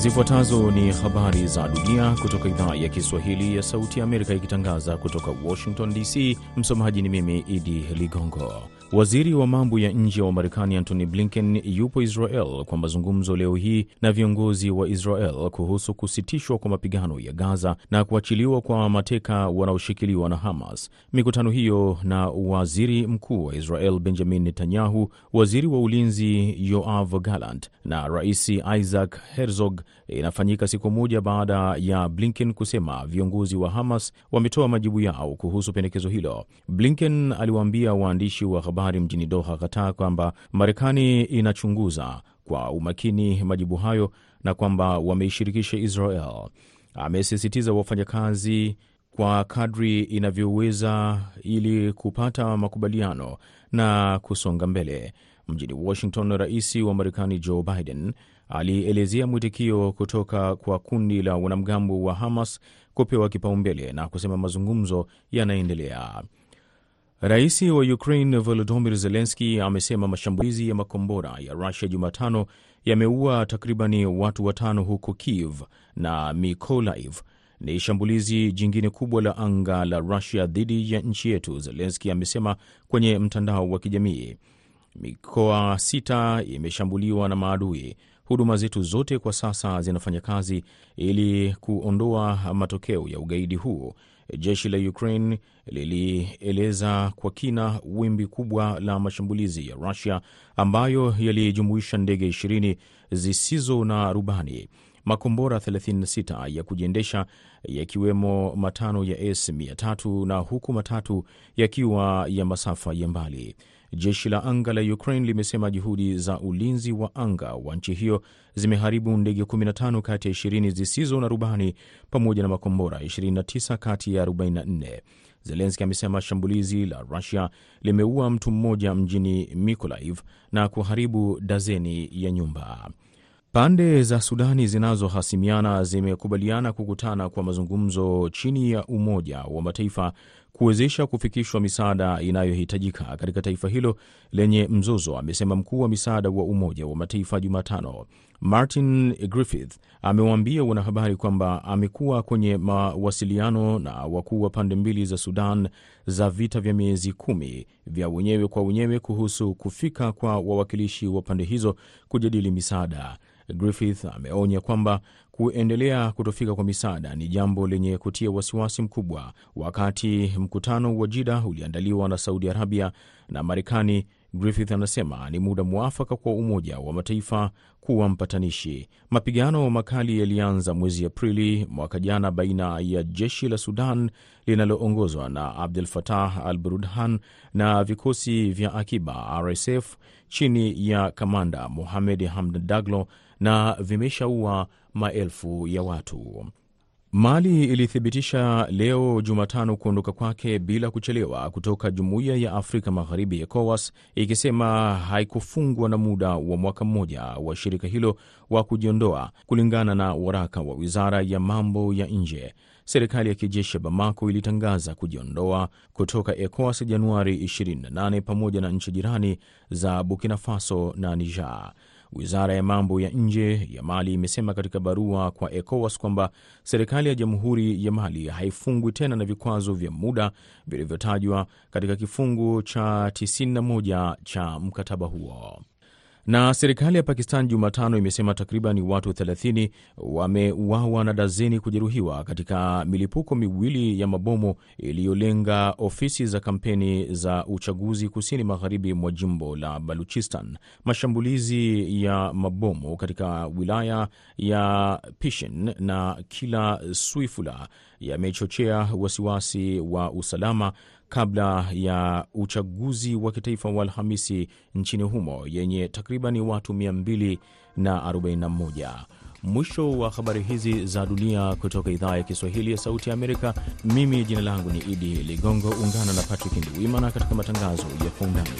Zifuatazo ni habari za dunia kutoka idhaa ya Kiswahili ya Sauti ya Amerika ikitangaza kutoka Washington DC. Msomaji ni mimi Idi Ligongo. Waziri wa mambo ya nje wa Marekani Antony Blinken yupo Israel kwa mazungumzo leo hii na viongozi wa Israel kuhusu kusitishwa kwa mapigano ya Gaza na kuachiliwa kwa mateka wanaoshikiliwa na Hamas. Mikutano hiyo na waziri mkuu wa Israel Benjamin Netanyahu, waziri wa ulinzi Yoav Gallant na rais Isaac Herzog inafanyika siku moja baada ya Blinken kusema viongozi wa Hamas wametoa majibu yao kuhusu pendekezo hilo. Blinken aliwaambia waandishi wa habari mjini Doha, Qatar, kwamba Marekani inachunguza kwa umakini majibu hayo na kwamba wameishirikisha Israel. Amesisitiza wafanyakazi kwa kadri inavyoweza ili kupata makubaliano na kusonga mbele. Mjini Washington, rais wa Marekani Joe Biden alielezea mwitikio kutoka kwa kundi la wanamgambo wa Hamas kupewa kipaumbele na kusema mazungumzo yanaendelea. Rais wa Ukraine Volodymyr Zelensky amesema mashambulizi ya makombora ya Rusia Jumatano yameua takribani watu watano huko Kiev na Mikolaiv. Ni shambulizi jingine kubwa la anga la Rusia dhidi ya nchi yetu, Zelenski amesema kwenye mtandao wa kijamii. Mikoa sita imeshambuliwa na maadui. Huduma zetu zote kwa sasa zinafanya kazi ili kuondoa matokeo ya ugaidi huu. Jeshi la Ukraine lilieleza kwa kina wimbi kubwa la mashambulizi ya Rusia ambayo yalijumuisha ndege 20 zisizo na rubani, makombora 36 ya kujiendesha yakiwemo matano ya S300 na huku matatu yakiwa ya masafa ya mbali. Jeshi la anga la Ukraine limesema juhudi za ulinzi wa anga wa nchi hiyo zimeharibu ndege 15 kati ya 20 zisizo na rubani pamoja na makombora 29 kati ya 44. Zelenski amesema shambulizi la Rusia limeua mtu mmoja mjini Mikolaiv na kuharibu dazeni ya nyumba. Pande za Sudani zinazohasimiana zimekubaliana kukutana kwa mazungumzo chini ya Umoja wa Mataifa kuwezesha kufikishwa misaada inayohitajika katika taifa hilo lenye mzozo, amesema mkuu wa misaada wa Umoja wa Mataifa Jumatano. Martin Griffith amewaambia wanahabari kwamba amekuwa kwenye mawasiliano na wakuu wa pande mbili za Sudan za vita vya miezi kumi vya wenyewe kwa wenyewe kuhusu kufika kwa wawakilishi wa pande hizo kujadili misaada. Griffith ameonya kwamba kuendelea kutofika kwa misaada ni jambo lenye kutia wasiwasi mkubwa. Wakati mkutano wa Jida uliandaliwa na Saudi Arabia na Marekani, Griffith anasema ni muda mwafaka kwa Umoja wa Mataifa kuwa mpatanishi. Mapigano makali yalianza mwezi Aprili mwaka jana baina ya jeshi la Sudan linaloongozwa na Abdel Fattah al Burhan na vikosi vya akiba RSF chini ya kamanda Mohamed Hamdan Daglo na vimeshaua maelfu ya watu. Mali ilithibitisha leo Jumatano kuondoka kwake bila kuchelewa kutoka Jumuiya ya Afrika Magharibi, ECOWAS, ikisema haikufungwa na muda wa mwaka mmoja wa shirika hilo wa kujiondoa, kulingana na waraka wa wizara ya mambo ya nje. Serikali ya kijeshi ya Bamako ilitangaza kujiondoa kutoka ECOWAS Januari 28 pamoja na nchi jirani za Burkina Faso na Niger. Wizara ya mambo ya nje ya Mali imesema katika barua kwa ECOWAS kwamba serikali ya jamhuri ya Mali haifungwi tena na vikwazo vya muda vilivyotajwa katika kifungu cha 91 cha mkataba huo. Na serikali ya Pakistan Jumatano imesema takriban watu 30 wameuawa na dazeni kujeruhiwa katika milipuko miwili ya mabomu iliyolenga ofisi za kampeni za uchaguzi kusini magharibi mwa jimbo la Baluchistan. Mashambulizi ya mabomu katika wilaya ya Pishin na Kila Swifula yamechochea wasiwasi wa usalama kabla ya uchaguzi wa kitaifa wa Alhamisi nchini humo yenye takriban watu 241. Mwisho wa habari hizi za dunia kutoka idhaa ya Kiswahili ya Sauti ya Amerika. Mimi jina langu ni Idi Ligongo. Ungana na Patrick Nduwimana katika matangazo ya Kwa Undani.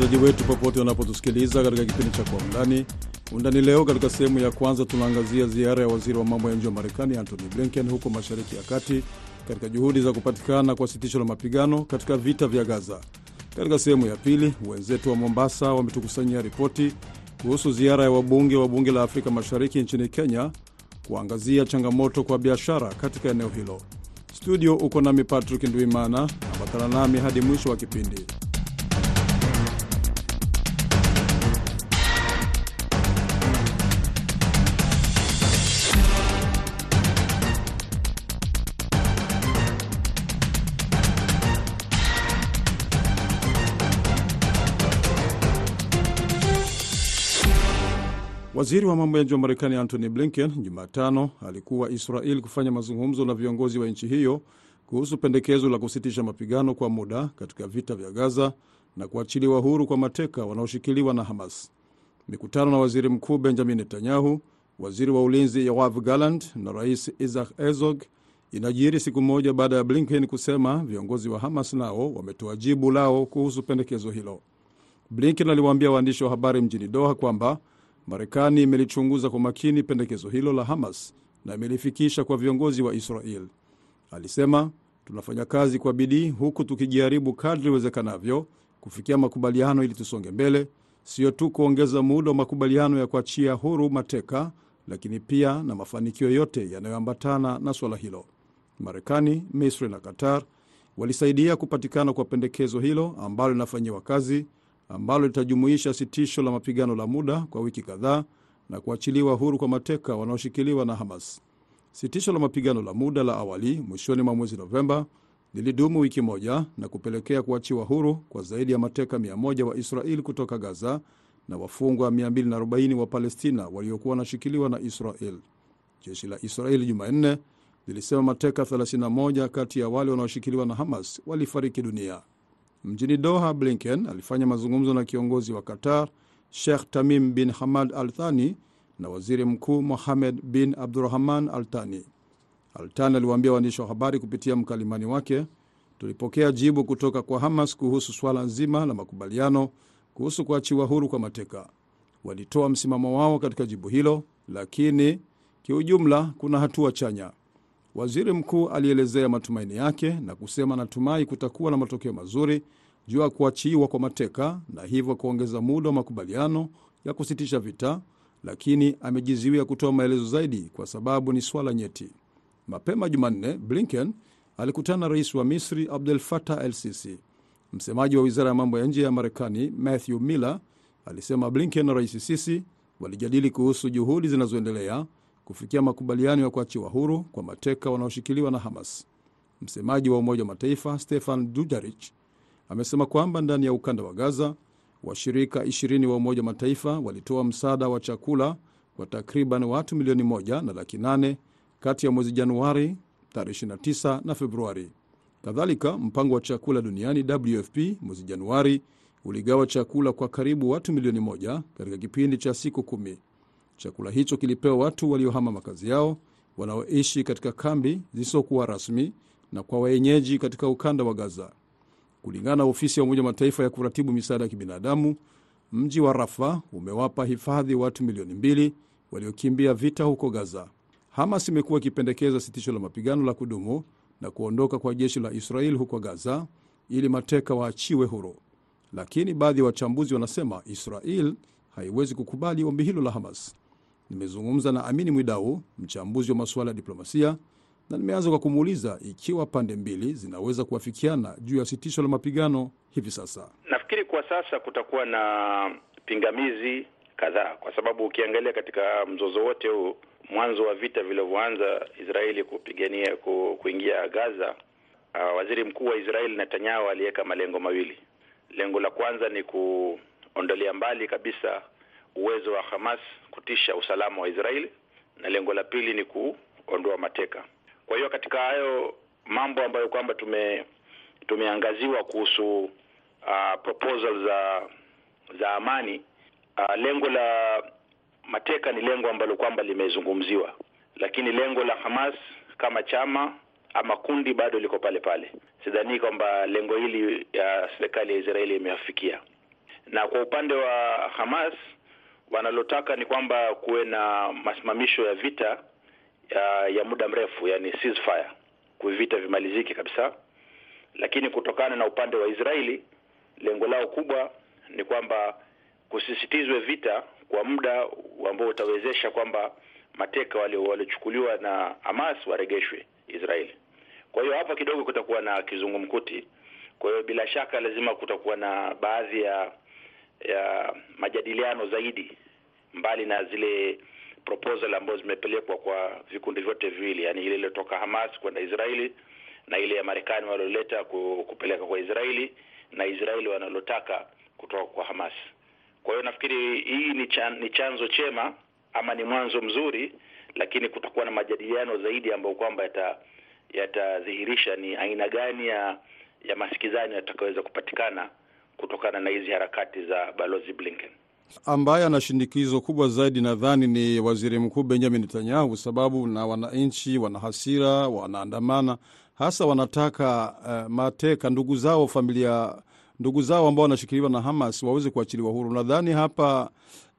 Karibu msikilizaji wetu popote wanapotusikiliza katika kipindi cha Kwa Undani. Undani leo, katika sehemu ya kwanza, tunaangazia ziara ya waziri wa mambo ya nje wa Marekani Antony Blinken huko Mashariki ya Kati katika juhudi za kupatikana kwa sitisho la mapigano katika vita vya Gaza. Katika sehemu ya pili, wenzetu wa Mombasa wametukusanyia ripoti kuhusu ziara ya wabunge wa bunge la Afrika Mashariki nchini Kenya kuangazia changamoto kwa biashara katika eneo hilo. Studio uko nami Patrick Ndwimana, ambatana nami hadi mwisho wa kipindi. Waziri wa mambo ya nje wa Marekani Antony Blinken Jumatano alikuwa Israel kufanya mazungumzo na viongozi wa nchi hiyo kuhusu pendekezo la kusitisha mapigano kwa muda katika vita vya Gaza na kuachiliwa huru kwa mateka wanaoshikiliwa na Hamas. Mikutano na waziri mkuu Benjamin Netanyahu, waziri wa ulinzi Yoav Gallant na rais Isaac Herzog inajiri siku moja baada ya Blinken kusema viongozi wa Hamas nao wametoa jibu lao kuhusu pendekezo hilo. Blinken aliwaambia waandishi wa habari mjini Doha kwamba Marekani imelichunguza kwa makini pendekezo hilo la Hamas na imelifikisha kwa viongozi wa Israel. Alisema, tunafanya kazi kwa bidii huku tukijaribu kadri iwezekanavyo kufikia makubaliano ili tusonge mbele, sio tu kuongeza muda wa makubaliano ya kuachia huru mateka, lakini pia na mafanikio yote yanayoambatana na suala hilo. Marekani, Misri na Qatar walisaidia kupatikana kwa pendekezo hilo ambalo linafanyiwa kazi ambalo litajumuisha sitisho la mapigano la muda kwa wiki kadhaa na kuachiliwa huru kwa mateka wanaoshikiliwa na Hamas. Sitisho la mapigano la muda la awali mwishoni mwa mwezi Novemba lilidumu wiki moja na kupelekea kuachiwa huru kwa zaidi ya mateka 100 wa Israeli kutoka Gaza na wafungwa 240 wa Palestina waliokuwa wanashikiliwa na Israel. Jeshi la Israeli Jumanne lilisema mateka 31 kati ya wale wanaoshikiliwa na Hamas walifariki dunia. Mjini Doha, Blinken alifanya mazungumzo na kiongozi wa Qatar Sheikh Tamim bin Hamad Al Thani na waziri mkuu Mohamed bin Abdurahman Al Thani. Al Thani aliwaambia waandishi wa habari kupitia mkalimani wake, tulipokea jibu kutoka kwa Hamas kuhusu swala nzima la makubaliano kuhusu kuachiwa huru kwa mateka. Walitoa msimamo wao katika jibu hilo, lakini kiujumla kuna hatua chanya. Waziri mkuu alielezea matumaini yake na kusema anatumai kutakuwa na matokeo mazuri juu ya kuachiwa kwa mateka na hivyo kuongeza muda wa makubaliano ya kusitisha vita, lakini amejizuia kutoa maelezo zaidi kwa sababu ni swala nyeti. Mapema Jumanne, Blinken alikutana na rais wa Misri Abdel Fattah El Sisi. Msemaji wa wizara ya mambo ya nje ya Marekani Matthew Miller alisema Blinken na rais Sisi walijadili kuhusu juhudi zinazoendelea kufikia makubaliano ya kuachiwa huru kwa mateka wanaoshikiliwa na Hamas. Msemaji wa Umoja wa Mataifa Stefan Dujarric amesema kwamba ndani ya ukanda wa Gaza washirika 20 wa Umoja wa Mataifa walitoa msaada wa chakula kwa takriban watu milioni moja na laki nane kati ya mwezi Januari tarehe 29 na Februari. Kadhalika, mpango wa chakula duniani WFP mwezi Januari uligawa chakula kwa karibu watu milioni moja katika kipindi cha siku kumi. Chakula hicho kilipewa watu waliohama makazi yao wanaoishi katika kambi zisizokuwa rasmi na kwa wenyeji katika ukanda wa Gaza. Kulingana na ofisi ya Umoja Mataifa ya kuratibu misaada ya kibinadamu, mji wa Rafa umewapa hifadhi watu milioni mbili waliokimbia vita huko Gaza. Hamas imekuwa ikipendekeza sitisho la mapigano la kudumu na kuondoka kwa jeshi la Israel huko Gaza ili mateka waachiwe huru, lakini baadhi ya wachambuzi wanasema Israel haiwezi kukubali ombi hilo la Hamas. Nimezungumza na Amini Mwidau, mchambuzi wa masuala ya diplomasia, na nimeanza kwa kumuuliza ikiwa pande mbili zinaweza kuafikiana juu ya sitisho la mapigano hivi sasa. Nafikiri kwa sasa kutakuwa na pingamizi kadhaa, kwa sababu ukiangalia katika mzozo wote huu, mwanzo wa vita vilivyoanza Israeli kupigania ku, kuingia Gaza, uh, waziri mkuu wa Israeli Netanyahu aliweka malengo mawili. Lengo la kwanza ni kuondolea mbali kabisa uwezo wa Hamas kutisha usalama wa Israeli, na lengo la pili ni kuondoa mateka. Kwa hiyo katika hayo mambo ambayo kwamba tume tumeangaziwa kuhusu uh, proposal za za amani uh, lengo la mateka ni lengo ambalo kwamba limezungumziwa, lakini lengo la Hamas kama chama ama kundi bado liko pale pale. Sidhani kwamba lengo hili ya serikali ya Israeli imeafikia. na kwa upande wa Hamas wanalotaka ni kwamba kuwe na masimamisho ya vita ya, ya muda mrefu, yani ceasefire, kuvita vimalizike kabisa. Lakini kutokana na upande wa Israeli, lengo lao kubwa ni kwamba kusisitizwe vita kwa muda ambao utawezesha kwamba mateka waliochukuliwa na Hamas waregeshwe Israeli. Kwa hiyo hapa kidogo kutakuwa na kizungumkuti. Kwa hiyo bila shaka lazima kutakuwa na baadhi ya ya majadiliano zaidi mbali na zile proposal ambazo zimepelekwa kwa vikundi vyote viwili, yani ile iliyotoka Hamas kwenda Israeli na ile ya Marekani walioleta kupeleka kwa Israeli na Israeli wanalotaka kutoka kwa Hamas. Kwa hiyo nafikiri hii ni, chan, ni chanzo chema ama ni mwanzo mzuri, lakini kutakuwa na majadiliano zaidi ambayo kwamba yata yatadhihirisha ni aina gani ya ya masikizano yatakayoweza kupatikana kutokana na hizi harakati za balozi Blinken. Ambaye ana shinikizo kubwa zaidi nadhani ni waziri mkuu Benjamin Netanyahu, sababu na wananchi wana hasira, wanaandamana, hasa wanataka uh, mateka ndugu zao, familia ndugu zao ambao wanashikiliwa na Hamas waweze kuachiliwa huru. Nadhani hapa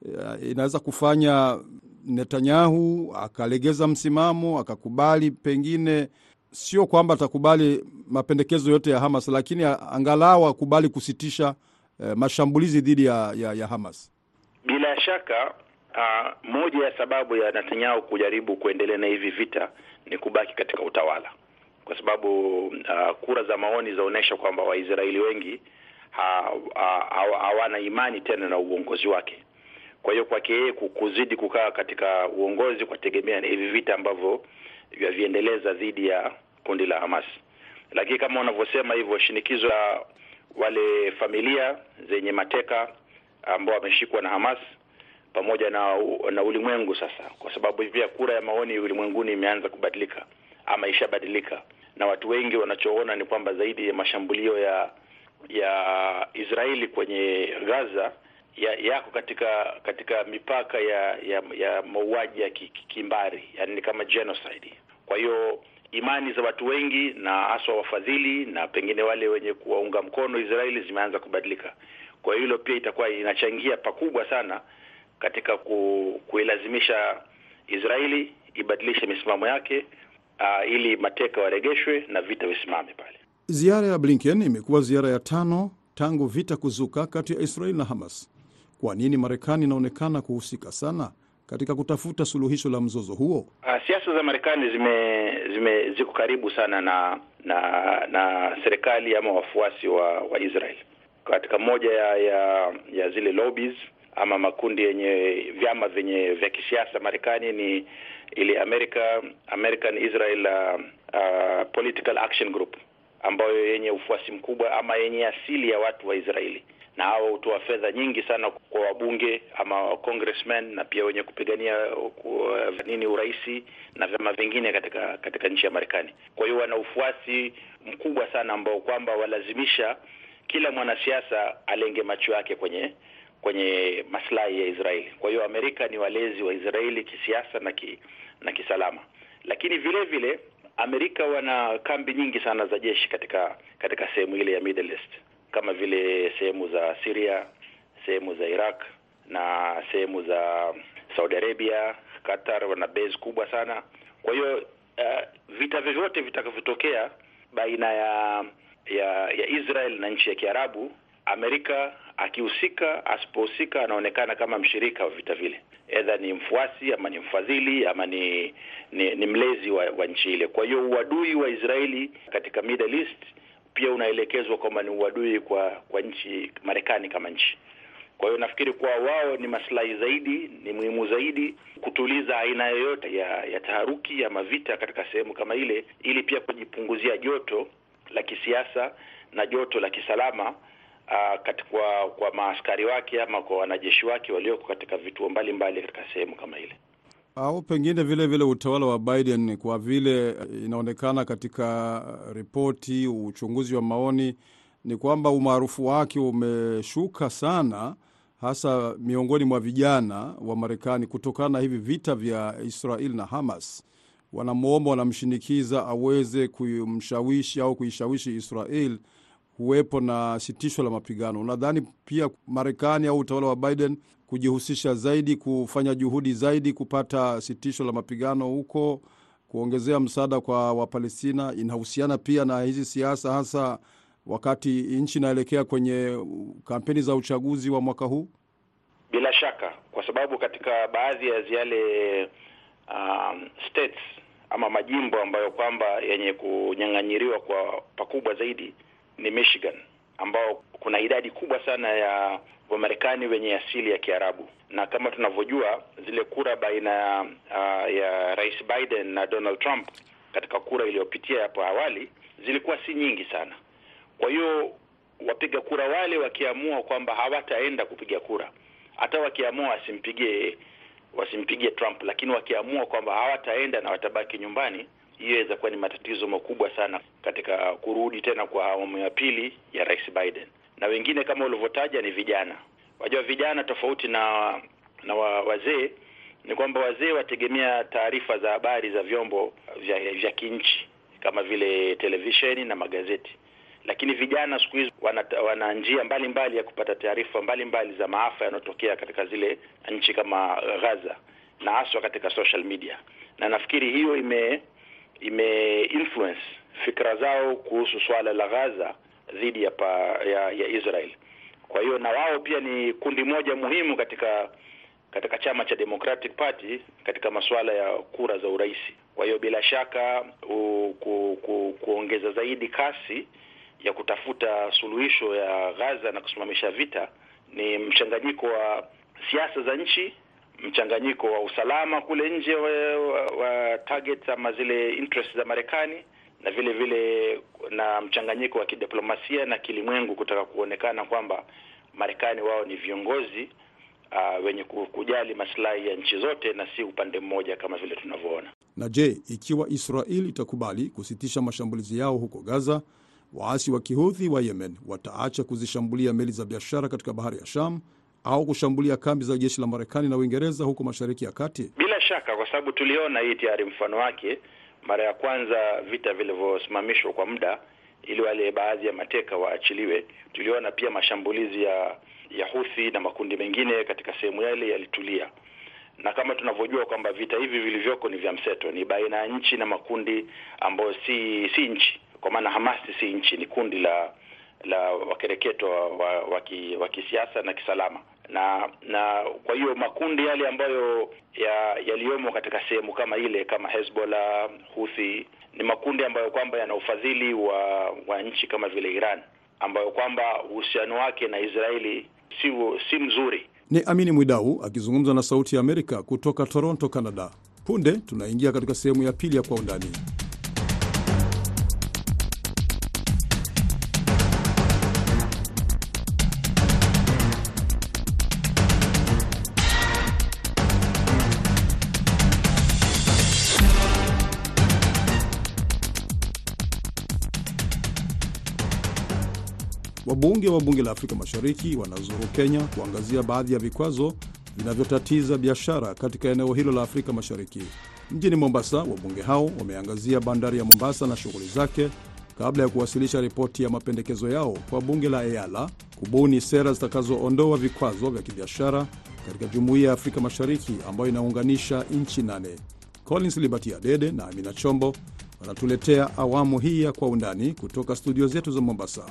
uh, inaweza kufanya Netanyahu akalegeza msimamo, akakubali pengine sio kwamba atakubali mapendekezo yote ya Hamas, lakini angalau akubali kusitisha eh, mashambulizi dhidi ya, ya, ya Hamas. Bila shaka uh, moja ya sababu ya Netanyahu kujaribu kuendelea na hivi vita ni kubaki katika utawala, kwa sababu uh, kura za maoni zaonyesha kwamba Waisraeli wengi hawana ha, ha, imani tena na uongozi wake. Kwa hiyo kwake yeye kuzidi kukaa katika uongozi kwategemea na hivi vita ambavyo vyaviendeleza dhidi ya kundi la Hamas. Lakini kama unavyosema hivyo, shinikizo la wale familia zenye mateka ambao wameshikwa na Hamas pamoja na na ulimwengu sasa, kwa sababu pia kura ya maoni ulimwenguni imeanza kubadilika ama ishabadilika, na watu wengi wanachoona ni kwamba zaidi ya mashambulio ya ya Israeli kwenye Gaza ya yako katika katika mipaka ya ya, ya mauaji ya kimbari, yani ni kama genocide. Kwa hiyo imani za watu wengi na haswa wafadhili na pengine wale wenye kuwaunga mkono Israeli zimeanza kubadilika. Kwa hilo pia itakuwa inachangia pakubwa sana katika ku, kuilazimisha Israeli ibadilishe misimamo yake uh, ili mateka waregeshwe na vita visimame pale. Ziara ya Blinken imekuwa ziara ya tano tangu vita kuzuka kati ya Israeli na Hamas. Kwa nini Marekani inaonekana kuhusika sana katika kutafuta suluhisho la mzozo huo? Uh, siasa za Marekani zime, zime ziko karibu sana na na na serikali ama wafuasi wa, wa Israel. Katika moja ya, ya ya zile lobbies ama makundi yenye vyama vyenye vya kisiasa Marekani ni ile America American Israel uh, uh, Political Action Group ambayo yenye ufuasi mkubwa ama yenye asili ya watu wa Israeli na hao hutoa fedha nyingi sana kwa wabunge ama congressmen na pia wenye kupigania nini uraisi na vyama vingine katika katika nchi ya Marekani. Kwa hiyo wana ufuasi mkubwa sana ambao kwamba walazimisha kila mwanasiasa alenge macho yake kwenye kwenye maslahi ya Israeli. Kwa hiyo Amerika ni walezi wa Israeli kisiasa na ki, na kisalama, lakini vile vile Amerika wana kambi nyingi sana za jeshi katika katika sehemu ile ya Middle East kama vile sehemu za Syria, sehemu za Iraq na sehemu za Saudi Arabia, Qatar wana base kubwa sana. Kwa hiyo uh, vita vyovyote vitakavyotokea baina ya ya ya Israel na nchi ya Kiarabu, Amerika akihusika, asipohusika, anaonekana kama mshirika wa vita vile, edha ni mfuasi ama ni mfadhili ama ni ni, ni mlezi wa, wa nchi ile. Kwa hiyo uadui wa Israeli katika Middle East pia unaelekezwa kwamba ni uadui kwa kwa nchi Marekani kama nchi. Kwa hiyo nafikiri kuwa wao ni maslahi zaidi, ni muhimu zaidi kutuliza aina yoyote ya ya taharuki ya mavita katika sehemu kama ile, ili pia kujipunguzia joto la kisiasa na joto la kisalama kwa, kwa maaskari wake ama kwa wanajeshi wake walioko katika vituo mbalimbali katika sehemu kama ile au pengine vile vile utawala wa Biden kwa vile inaonekana katika ripoti, uchunguzi wa maoni ni kwamba umaarufu wake umeshuka sana, hasa miongoni mwa vijana wa Marekani kutokana na hivi vita vya Israel na Hamas. Wanamwomba, wanamshinikiza aweze kumshawishi au kuishawishi Israel huwepo na sitisho la mapigano. Unadhani pia Marekani au utawala wa Biden kujihusisha zaidi, kufanya juhudi zaidi kupata sitisho la mapigano huko, kuongezea msaada kwa Wapalestina inahusiana pia na hizi siasa, hasa wakati nchi inaelekea kwenye kampeni za uchaguzi wa mwaka huu? Bila shaka, kwa sababu katika baadhi ya yale um, states ama majimbo ambayo kwamba yenye kunyang'anyiriwa kwa pakubwa zaidi ni Michigan, ambao kuna idadi kubwa sana ya Wamarekani wenye asili ya Kiarabu, na kama tunavyojua zile kura baina uh, ya Rais Biden na Donald Trump katika kura iliyopitia hapo awali zilikuwa si nyingi sana. Kwa hiyo wapiga kura wale wakiamua kwamba hawataenda kupiga kura, hata wakiamua wasimpigie wasimpigie Trump, lakini wakiamua kwamba hawataenda na watabaki nyumbani, hiyo inaweza kuwa ni matatizo makubwa sana katika kurudi tena kwa awamu ya pili ya Rais Biden. Na wengine kama ulivyotaja ni vijana. Wajua, vijana tofauti na na wa, wazee ni kwamba wazee wategemea taarifa za habari za vyombo vya, vya kinchi kama vile televisheni na magazeti, lakini vijana siku hizi wana, wana njia mbalimbali ya kupata taarifa mbalimbali za maafa yanayotokea katika zile nchi kama Gaza na haswa katika social media, na nafikiri hiyo ime ime influence fikra zao kuhusu swala la Gaza dhidi ya, pa, ya ya Israel. Kwa hiyo na wao pia ni kundi moja muhimu katika katika chama cha Democratic Party katika masuala ya kura za urais. Kwa hiyo bila shaka u, ku, ku, kuongeza zaidi kasi ya kutafuta suluhisho ya Gaza na kusimamisha vita ni mchanganyiko wa siasa za nchi, mchanganyiko wa usalama kule nje wa, wa, wa ama zile interest za Marekani na vile vile na mchanganyiko wa kidiplomasia na kilimwengu kutaka kuonekana kwamba Marekani wao ni viongozi uh, wenye kujali maslahi ya nchi zote na si upande mmoja kama vile tunavyoona. Na je, ikiwa Israel itakubali kusitisha mashambulizi yao huko Gaza, waasi wa Kihouthi wa Yemen wataacha kuzishambulia meli za biashara katika bahari ya Sham au kushambulia kambi za jeshi la Marekani na Uingereza huko Mashariki ya Kati? Bila shaka, kwa sababu tuliona hii tayari mfano wake mara ya kwanza vita vilivyosimamishwa kwa muda ili wale baadhi ya mateka waachiliwe. Tuliona pia mashambulizi ya ya Houthi na makundi mengine katika sehemu yale yalitulia, na kama tunavyojua kwamba vita hivi vilivyoko ni vya mseto, ni baina ya nchi na makundi ambayo si si nchi, kwa maana Hamasi si nchi, ni kundi la la wakereketo wa wa kisiasa na kisalama na na kwa hiyo makundi yale ambayo yaliyomo ya katika sehemu kama ile kama Hezbollah, Houthi ni makundi ambayo kwamba yana ufadhili wa wa nchi kama vile Iran ambayo kwamba uhusiano wake na Israeli si, si mzuri. Ni Amini Mwidau akizungumza na Sauti ya Amerika kutoka Toronto, Canada. Punde tunaingia katika sehemu ya pili ya Kwa Undani. Wabunge wa bunge la Afrika Mashariki wanazuru Kenya kuangazia baadhi ya vikwazo vinavyotatiza biashara katika eneo hilo la Afrika Mashariki. Mjini Mombasa, wabunge hao wameangazia bandari ya Mombasa na shughuli zake kabla ya kuwasilisha ripoti ya mapendekezo yao kwa bunge la EALA kubuni sera zitakazoondoa vikwazo vya kibiashara katika jumuiya ya Afrika Mashariki ambayo inaunganisha nchi nane. Collins Liberty Adede na Amina Chombo wanatuletea awamu hii ya Kwa Undani kutoka studio zetu za Mombasa.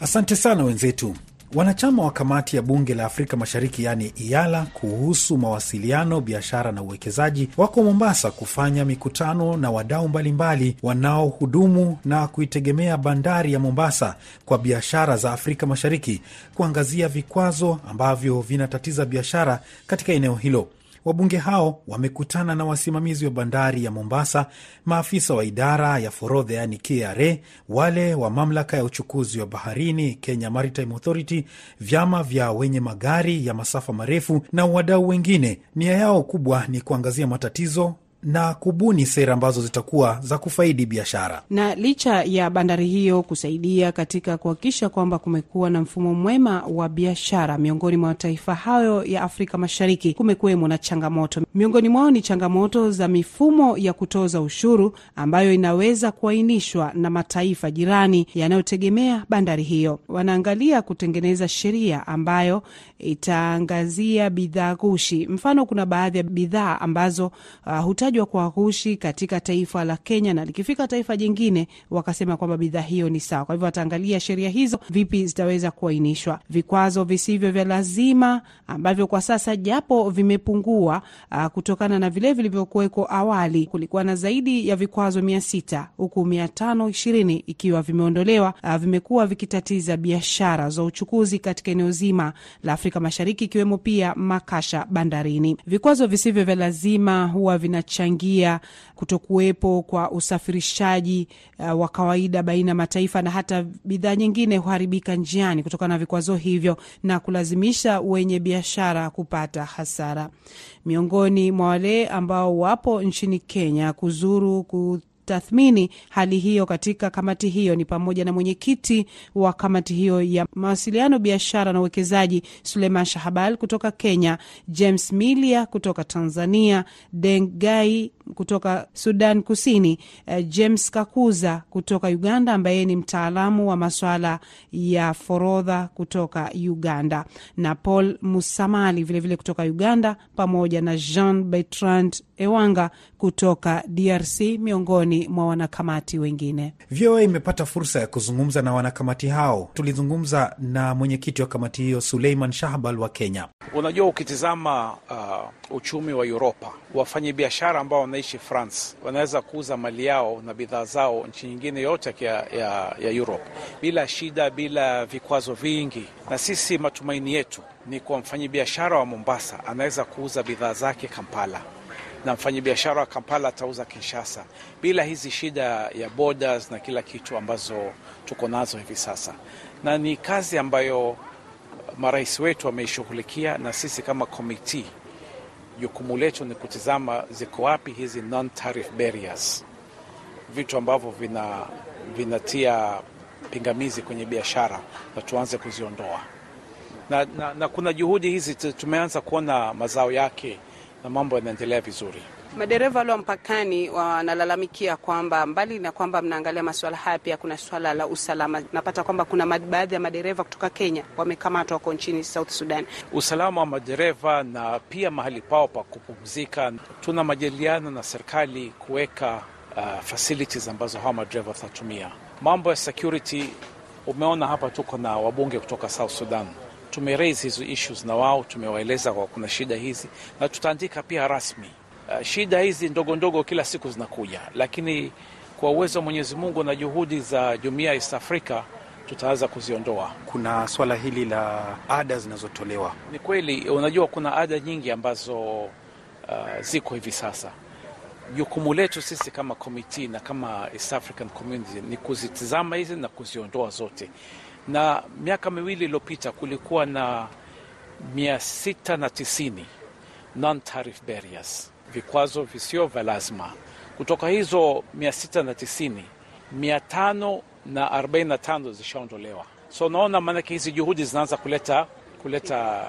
Asante sana wenzetu. Wanachama wa kamati ya bunge la Afrika Mashariki yaani IALA kuhusu mawasiliano, biashara na uwekezaji wako Mombasa kufanya mikutano na wadau mbalimbali wanaohudumu na kuitegemea bandari ya Mombasa kwa biashara za Afrika Mashariki, kuangazia vikwazo ambavyo vinatatiza biashara katika eneo hilo. Wabunge hao wamekutana na wasimamizi wa bandari ya Mombasa, maafisa wa idara ya forodha yaani KRA, wale wa mamlaka ya uchukuzi wa baharini Kenya Maritime Authority, vyama vya wenye magari ya masafa marefu na wadau wengine. Nia yao kubwa ni kuangazia matatizo na kubuni sera ambazo zitakuwa za kufaidi biashara. Na licha ya bandari hiyo kusaidia katika kuhakikisha kwamba kumekuwa na mfumo mwema wa biashara miongoni mwa mataifa hayo ya Afrika Mashariki, kumekuwemo na changamoto. Miongoni mwao ni changamoto za mifumo ya kutoza ushuru ambayo inaweza kuainishwa na mataifa jirani yanayotegemea bandari hiyo. Wanaangalia kutengeneza sheria ambayo itaangazia bidhaa ghushi. Mfano, kuna baadhi ya bidhaa ambazo uh, hutajwa kwa ghushi katika taifa la Kenya na likifika taifa jingine wakasema kwamba bidhaa hiyo ni sawa. Kwa hivyo wataangalia sheria hizo vipi zitaweza kuainishwa. Vikwazo visivyo vya lazima ambavyo kwa sasa japo vimepungua uh, kutokana na vile vilivyokuweko awali. Kulikuwa na zaidi ya vikwazo mia sita huku mia tano ishirini ikiwa vimeondolewa. Uh, vimekuwa vikitatiza biashara za uchukuzi katika eneo zima la Afrika Mashariki ikiwemo pia makasha bandarini. Vikwazo visivyo vya lazima huwa vinachangia kutokuwepo kwa usafirishaji uh, wa kawaida baina ya mataifa na hata bidhaa nyingine huharibika njiani kutokana na vikwazo hivyo na kulazimisha wenye biashara kupata hasara. Miongoni mwa wale ambao wapo nchini Kenya kuzuru ku tathmini hali hiyo katika kamati hiyo. Ni pamoja na mwenyekiti wa kamati hiyo ya mawasiliano, biashara na uwekezaji Suleiman Shahabal kutoka Kenya, James Milia kutoka Tanzania, Dengai kutoka Sudan Kusini, uh, James Kakuza kutoka Uganda ambaye ni mtaalamu wa maswala ya forodha kutoka Uganda, na Paul Musamali vilevile vile kutoka Uganda, pamoja na Jean Bertrand Ewanga kutoka DRC miongoni mwa wanakamati wengine. VOA imepata fursa ya kuzungumza na wanakamati hao. Tulizungumza na mwenyekiti wa kamati hiyo Suleiman Shahbal wa Kenya. Unajua, ukitizama uh, uchumi wa Uropa, wafanyabiashara ambao wanaishi France wanaweza kuuza mali yao na bidhaa zao nchi nyingine yote ya, ya, ya Europe bila shida, bila vikwazo vingi. Na sisi matumaini yetu ni kwa mfanyabiashara wa Mombasa anaweza kuuza bidhaa zake Kampala na mfanyabiashara wa Kampala atauza Kinshasa bila hizi shida ya borders na kila kitu ambazo tuko nazo hivi sasa, na ni kazi ambayo marais wetu wameishughulikia, na sisi kama komiti jukumu letu ni kutizama ziko wapi hizi non tariff barriers, vitu ambavyo vina vinatia pingamizi kwenye biashara na tuanze kuziondoa na, na, na kuna juhudi hizi tumeanza kuona mazao yake na mambo yanaendelea vizuri. Madereva walio mpakani wanalalamikia kwamba mbali na kwamba mnaangalia masuala haya, pia kuna swala la usalama. Napata kwamba kuna baadhi ya madereva kutoka Kenya wamekamatwa wako nchini South Sudan. Usalama wa madereva na pia mahali pao pa kupumzika, tuna majadiliano na serikali kuweka uh, facilities ambazo hawa madereva watatumia. Mambo ya security, umeona hapa tuko na wabunge kutoka South Sudan tumeraise hizo issues na wao, tumewaeleza kwa kuna shida hizi na tutaandika pia rasmi. Uh, shida hizi ndogo ndogo kila siku zinakuja, lakini kwa uwezo wa Mwenyezi Mungu na juhudi za Jumuiya ya East Africa tutaweza kuziondoa. Kuna swala hili la ada zinazotolewa. Ni kweli, unajua kuna ada nyingi ambazo uh, ziko hivi sasa. Jukumu letu sisi kama komiti na kama East African Community ni kuzitizama hizi na kuziondoa zote na miaka miwili iliyopita kulikuwa na mia sita na tisini non tariff barriers, vikwazo visio vya lazima. Kutoka hizo mia sita na tisini mia tano na arobaini na tano zishaondolewa. So unaona, maanake hizi juhudi zinaanza kuleta kuleta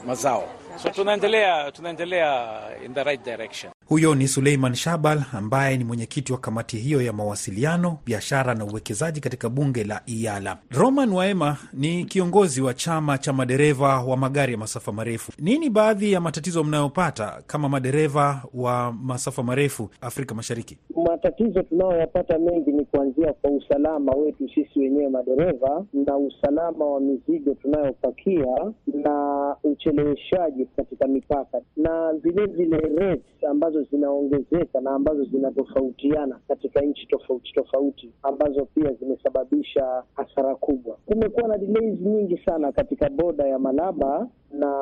uh, mazao. So tunaendelea tunaendelea in the right direction. Huyo ni Suleiman Shabal ambaye ni mwenyekiti wa kamati hiyo ya mawasiliano, biashara na uwekezaji katika bunge la Iyala. Roman Waema ni kiongozi wa chama cha madereva wa magari ya masafa marefu. Nini baadhi ya matatizo mnayopata kama madereva wa masafa marefu Afrika Mashariki? Matatizo tunayoyapata mengi ni kuanzia kwa usalama wetu sisi wenyewe madereva na usalama wa mizigo tunayopakia na ucheleweshaji katika mipaka na vilevile rates ambazo zinaongezeka na ambazo zinatofautiana katika nchi tofauti tofauti ambazo pia zimesababisha hasara kubwa. Kumekuwa na delays nyingi sana katika boda ya Malaba na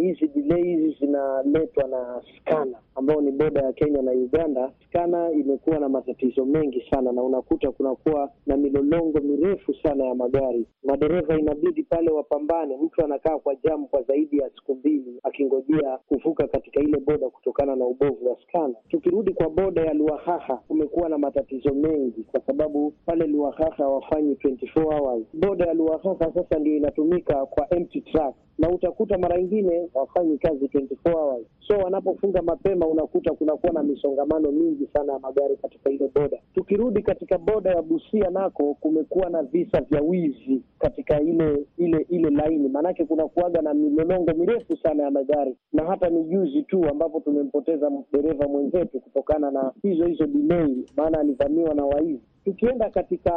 hizi delays zinaletwa na skana ambayo ni boda ya Kenya na Uganda. Skana imekuwa na matatizo mengi sana, na unakuta kunakuwa na milolongo mirefu sana ya magari. Madereva inabidi pale wapambane, mtu anakaa kwa jamu kwa zaidi ya siku mbili akingojea kuvuka katika ile boda kutokana na ubovu wa skana. Tukirudi kwa boda ya Luahaha, kumekuwa na matatizo mengi kwa sababu pale Luahaha hawafanyi 24 hours. Boda ya Luahaha sasa ndio inatumika kwa empty truck na utakuta mara nyingine hawafanyi kazi 24 hours. So wanapofunga mapema, unakuta kunakuwa na misongamano mingi sana ya magari katika ile boda. Tukirudi katika boda ya Busia, nako kumekuwa na visa vya wizi katika ile ile ile laini, maanake kunakuwaga na milolongo mirefu sana ya magari, na hata ni juzi tu ambapo tumempoteza dereva mwenzetu kutokana na hizo hizo delay, maana alivamiwa na waizi. Tukienda katika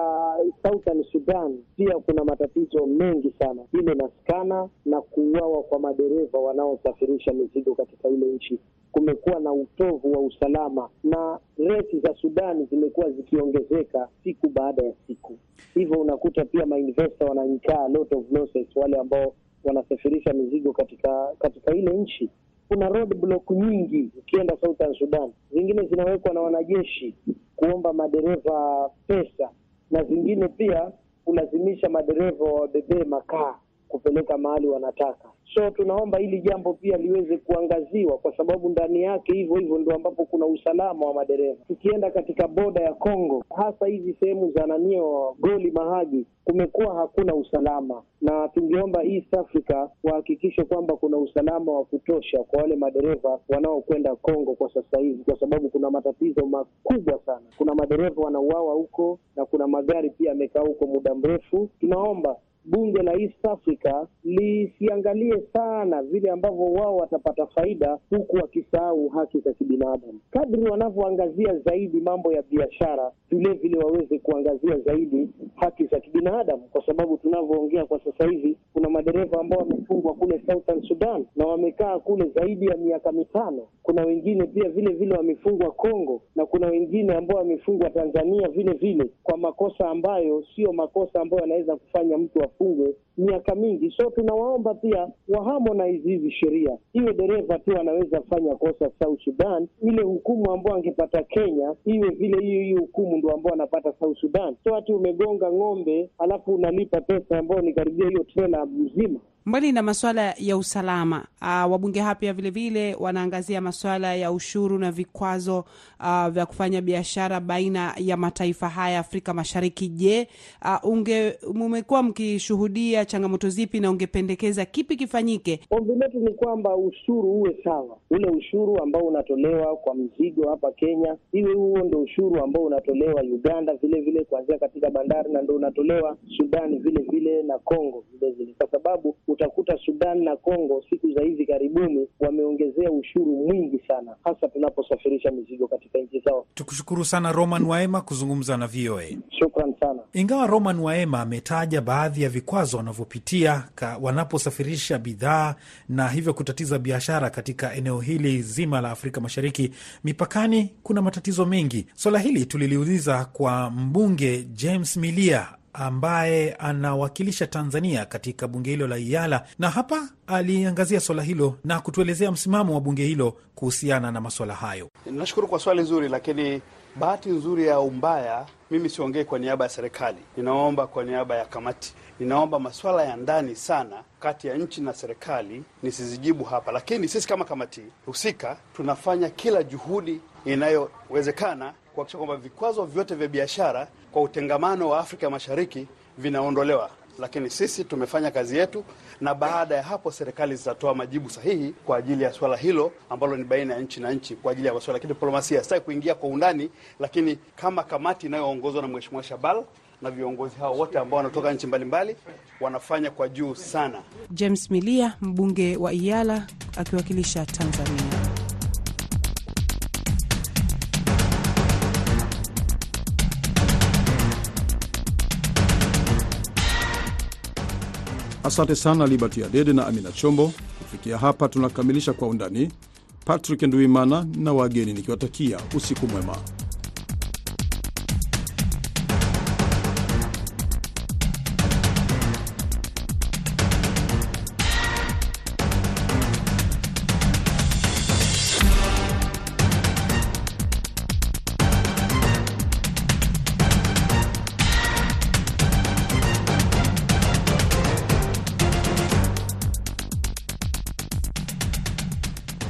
Southern Sudan pia kuna matatizo mengi sana, ile naskana na kuuawa kwa madereva wanaosafirisha mizigo katika ile nchi. Kumekuwa na utovu wa usalama na reti za Sudani zimekuwa zikiongezeka siku baada ya siku, hivyo unakuta pia mainvesta wanainkaa lot of losses, wale ambao wanasafirisha mizigo katika katika ile nchi. Kuna road block nyingi ukienda Southern Sudan, zingine zinawekwa na wanajeshi kuomba madereva pesa, na zingine pia kulazimisha madereva wabebee makaa kupeleka mahali wanataka. So tunaomba hili jambo pia liweze kuangaziwa, kwa sababu ndani yake hivyo hivyo ndio ambapo kuna usalama wa madereva. Tukienda katika boda ya Kongo, hasa hizi sehemu za nanio Goli Mahagi, kumekuwa hakuna usalama, na tungeomba East Africa wahakikishe kwamba kuna usalama wa kutosha kwa wale madereva wanaokwenda Kongo kwa sasa hivi, kwa sababu kuna matatizo makubwa sana. Kuna madereva wanauawa huko na kuna magari pia yamekaa huko muda mrefu. Tunaomba bunge la East Africa lisiangalie sana vile ambavyo wao watapata faida huku wakisahau haki za kibinadamu. Kadri wanavyoangazia zaidi mambo ya biashara, vilevile waweze kuangazia zaidi haki za kibinadamu, kwa sababu tunavyoongea kwa sasa hivi kuna madereva ambao wamefungwa kule Southern Sudan na wamekaa kule zaidi ya miaka mitano. Kuna wengine pia vile vile wamefungwa Kongo na kuna wengine ambao wamefungwa Tanzania vile vile kwa makosa ambayo sio makosa ambayo yanaweza kufanya mtu afungwe miaka mingi. So tunawaomba pia waharmonize hizi sheria, iwe dereva tu anaweza fanya kosa South Sudan, ile hukumu ambayo angepata Kenya iwe vile hiyo hiyo hukumu ndo ambao anapata South Sudan. So hati umegonga ng'ombe alafu unalipa pesa ambayo ni karibia hiyo trela mzima. Mbali na masuala ya usalama, uh, wabunge hapa vilevile wanaangazia masuala ya ushuru na vikwazo uh, vya kufanya biashara baina ya mataifa haya Afrika Mashariki. Je, uh, mumekuwa mkishuhudia changamoto zipi na ungependekeza kipi kifanyike? Ombi letu ni kwamba ushuru uwe sawa, ule ushuru ambao unatolewa kwa mzigo hapa Kenya iwe huo ndo ushuru ambao unatolewa Uganda vile vile kuanzia katika bandari na ndo unatolewa Sudani vile vile na Kongo vile vile, kwa sababu utakuta Sudan na Kongo siku za hivi karibuni wameongezea ushuru mwingi sana, hasa tunaposafirisha mizigo katika nchi zao. Tukushukuru sana Roman Waema kuzungumza na VOA. Shukran sana. Ingawa Roman Waema ametaja baadhi ya vikwazo wanavyopitia wanaposafirisha bidhaa na hivyo kutatiza biashara katika eneo hili zima la Afrika Mashariki, mipakani kuna matatizo mengi. Swala hili tuliliuliza kwa mbunge James Milia ambaye anawakilisha Tanzania katika bunge hilo la IALA, na hapa aliangazia swala hilo na kutuelezea msimamo wa bunge hilo kuhusiana na maswala hayo. Nashukuru kwa swali nzuri, lakini bahati nzuri au mbaya, mimi siongee kwa niaba ya serikali, ninaomba kwa niaba ya kamati. Ninaomba maswala ya ndani sana kati ya nchi na serikali nisizijibu hapa, lakini sisi kama kamati husika tunafanya kila juhudi inayowezekana kuhakikisha kwamba vikwazo vyote vya biashara kwa utengamano wa Afrika Mashariki vinaondolewa. Lakini sisi tumefanya kazi yetu, na baada ya hapo serikali zitatoa majibu sahihi kwa ajili ya swala hilo ambalo ni baina ya nchi na nchi, kwa ajili ya masuala ya kidiplomasia. Sitaki kuingia kwa undani, lakini kama kamati inayoongozwa na Mheshimiwa Shabal na viongozi hao wote ambao wanatoka nchi mbalimbali wanafanya kwa juu sana. James Milia, mbunge wa Iyala akiwakilisha Tanzania. Asante sana Liberty Adede na Amina Chombo. Kufikia hapa tunakamilisha Kwa Undani. Patrick Nduimana na wageni nikiwatakia usiku mwema.